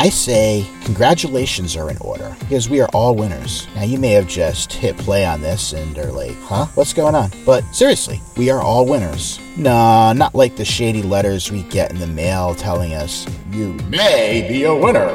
I say congratulations are in order because we are all winners. Now, you may have just hit play on this and are like, huh, what's going on? But seriously, we are all winners. Nah, not like the shady letters we get in the mail telling us, you may be a winner.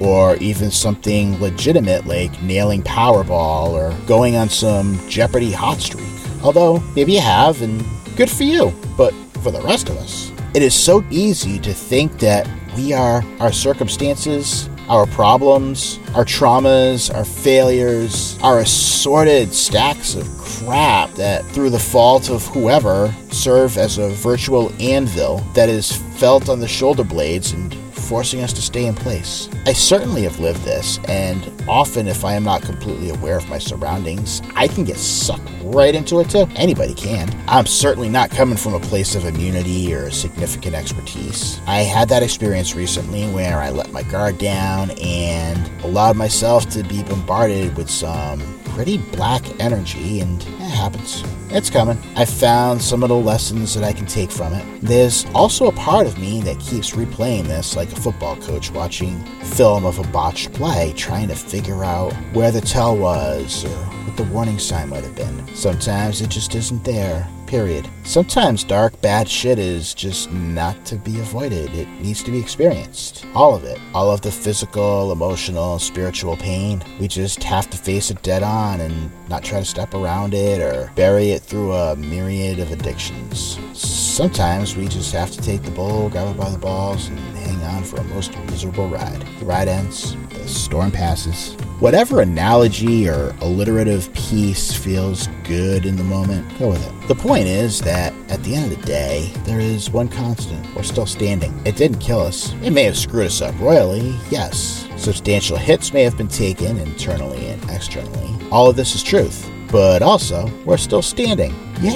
Or even something legitimate like nailing Powerball or going on some Jeopardy hot streak. Although, maybe you have, and good for you. But for the rest of us, it is so easy to think that we are our circumstances, our problems, our traumas, our failures, our assorted stacks of crap that, through the fault of whoever, serve as a virtual anvil that is felt on the shoulder blades and forcing us to stay in place. I certainly have lived this, and often, if I am not completely aware of my surroundings, I can get sucked right into it too. Anybody can. I'm certainly not coming from a place of immunity or significant expertise. I had that experience recently where I let my guard down and allowed myself to be bombarded with some pretty black energy, and it happens. It's coming. I found some of the lessons that I can take from it. There's also a part of me that keeps replaying this like a football coach watching film of a botched play, trying to figure out where the tell was or what the warning sign might have been. Sometimes it just isn't there period. Sometimes dark, bad shit is just not to be avoided. It needs to be experienced. All of it. All of the physical, emotional, spiritual pain. We just have to face it dead on and not try to step around it or bury it through a myriad of addictions. Sometimes we just have to take the bull, grab it by the balls, and hang on for a most miserable ride. The ride ends, the storm passes. Whatever analogy or alliterative piece feels good in the moment, go with it. The point is that at the end of the day, there is one constant. We're still standing. It didn't kill us. It may have screwed us up royally, yes. Substantial hits may have been taken internally and externally. All of this is truth. But also, we're still standing. Yeah,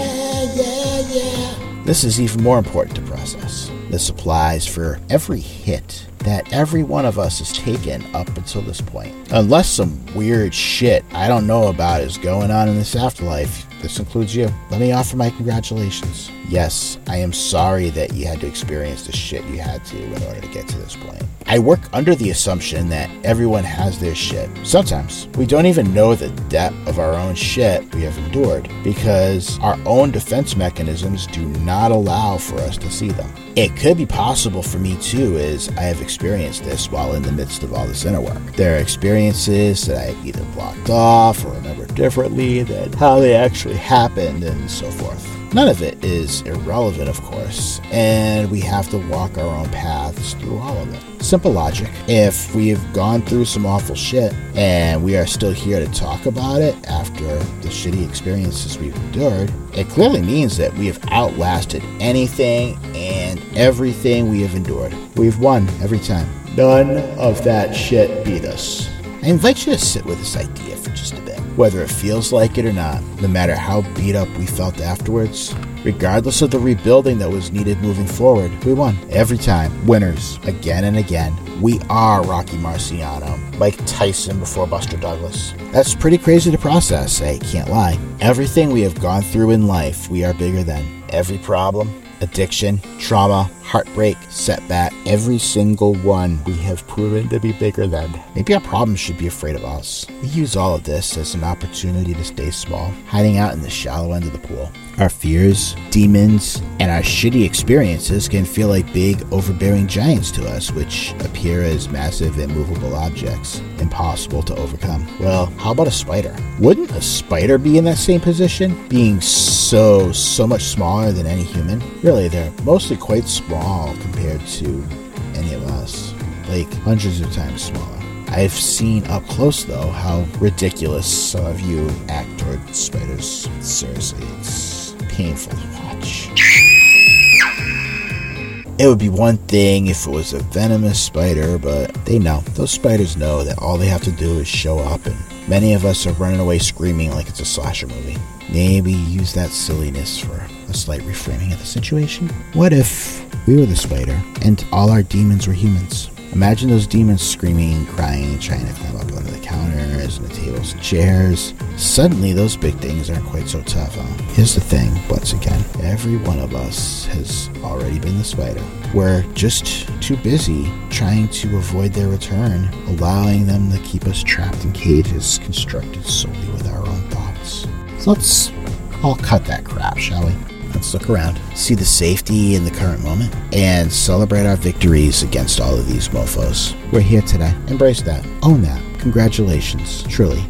yeah, yeah. This is even more important to process. This applies for every hit that every one of us has taken up until this point. Unless some weird shit I don't know about is going on in this afterlife, this includes you. Let me offer my congratulations. Yes, I am sorry that you had to experience the shit you had to in order to get to this point. I work under the assumption that everyone has their shit. Sometimes we don't even know the depth of our own shit we have endured because our own defense mechanisms do not allow for us to see them. It could be possible for me too, as I have experienced this while in the midst of all this inner work. There are experiences that I either blocked off or remember differently than how they actually happened and so forth. None of it is irrelevant, of course, and we have to walk our own paths through all of it. Simple logic. If we've gone through some awful shit and we are still here to talk about it after the shitty experiences we've endured, it clearly means that we have outlasted anything and everything we have endured. We've won every time. None of that shit beat us. I invite you to sit with this idea for just a bit, whether it feels like it or not, no matter how beat up we felt afterwards. Regardless of the rebuilding that was needed moving forward, we won every time. Winners, again and again. We are Rocky Marciano, Mike Tyson before Buster Douglas. That's pretty crazy to process, I can't lie. Everything we have gone through in life, we are bigger than. Every problem, addiction, trauma, heartbreak, setback, every single one we have proven to be bigger than. Maybe our problems should be afraid of us. We use all of this as an opportunity to stay small, hiding out in the shallow end of the pool. Our fears, demons, and our shitty experiences can feel like big, overbearing giants to us, which appear as massive, immovable objects, impossible to overcome. Well, how about a spider? Wouldn't a spider be in that same position, being so, so so much smaller than any human? Really, they're mostly quite small compared to any of us, like hundreds of times smaller. I've seen up close, though, how ridiculous some of you act toward spiders. Seriously, it's painful to watch. It would be one thing if it was a venomous spider, but they know. Those spiders know that all they have to do is show up, and many of us are running away screaming like it's a slasher movie. Maybe use that silliness for a slight reframing of the situation. What if we were the spider and all our demons were humans? Imagine those demons screaming, and crying, trying to climb up under the counters and the tables and chairs. Suddenly, those big things aren't quite so tough, huh? Here's the thing, once again, every one of us has already been the spider. We're just too busy trying to avoid their return, allowing them to keep us trapped in cages constructed solely with our own thoughts. So let's all cut that crap, shall we? Let's look around, see the safety in the current moment, and celebrate our victories against all of these mofos. We're here today. Embrace that. Own that. Congratulations. Truly.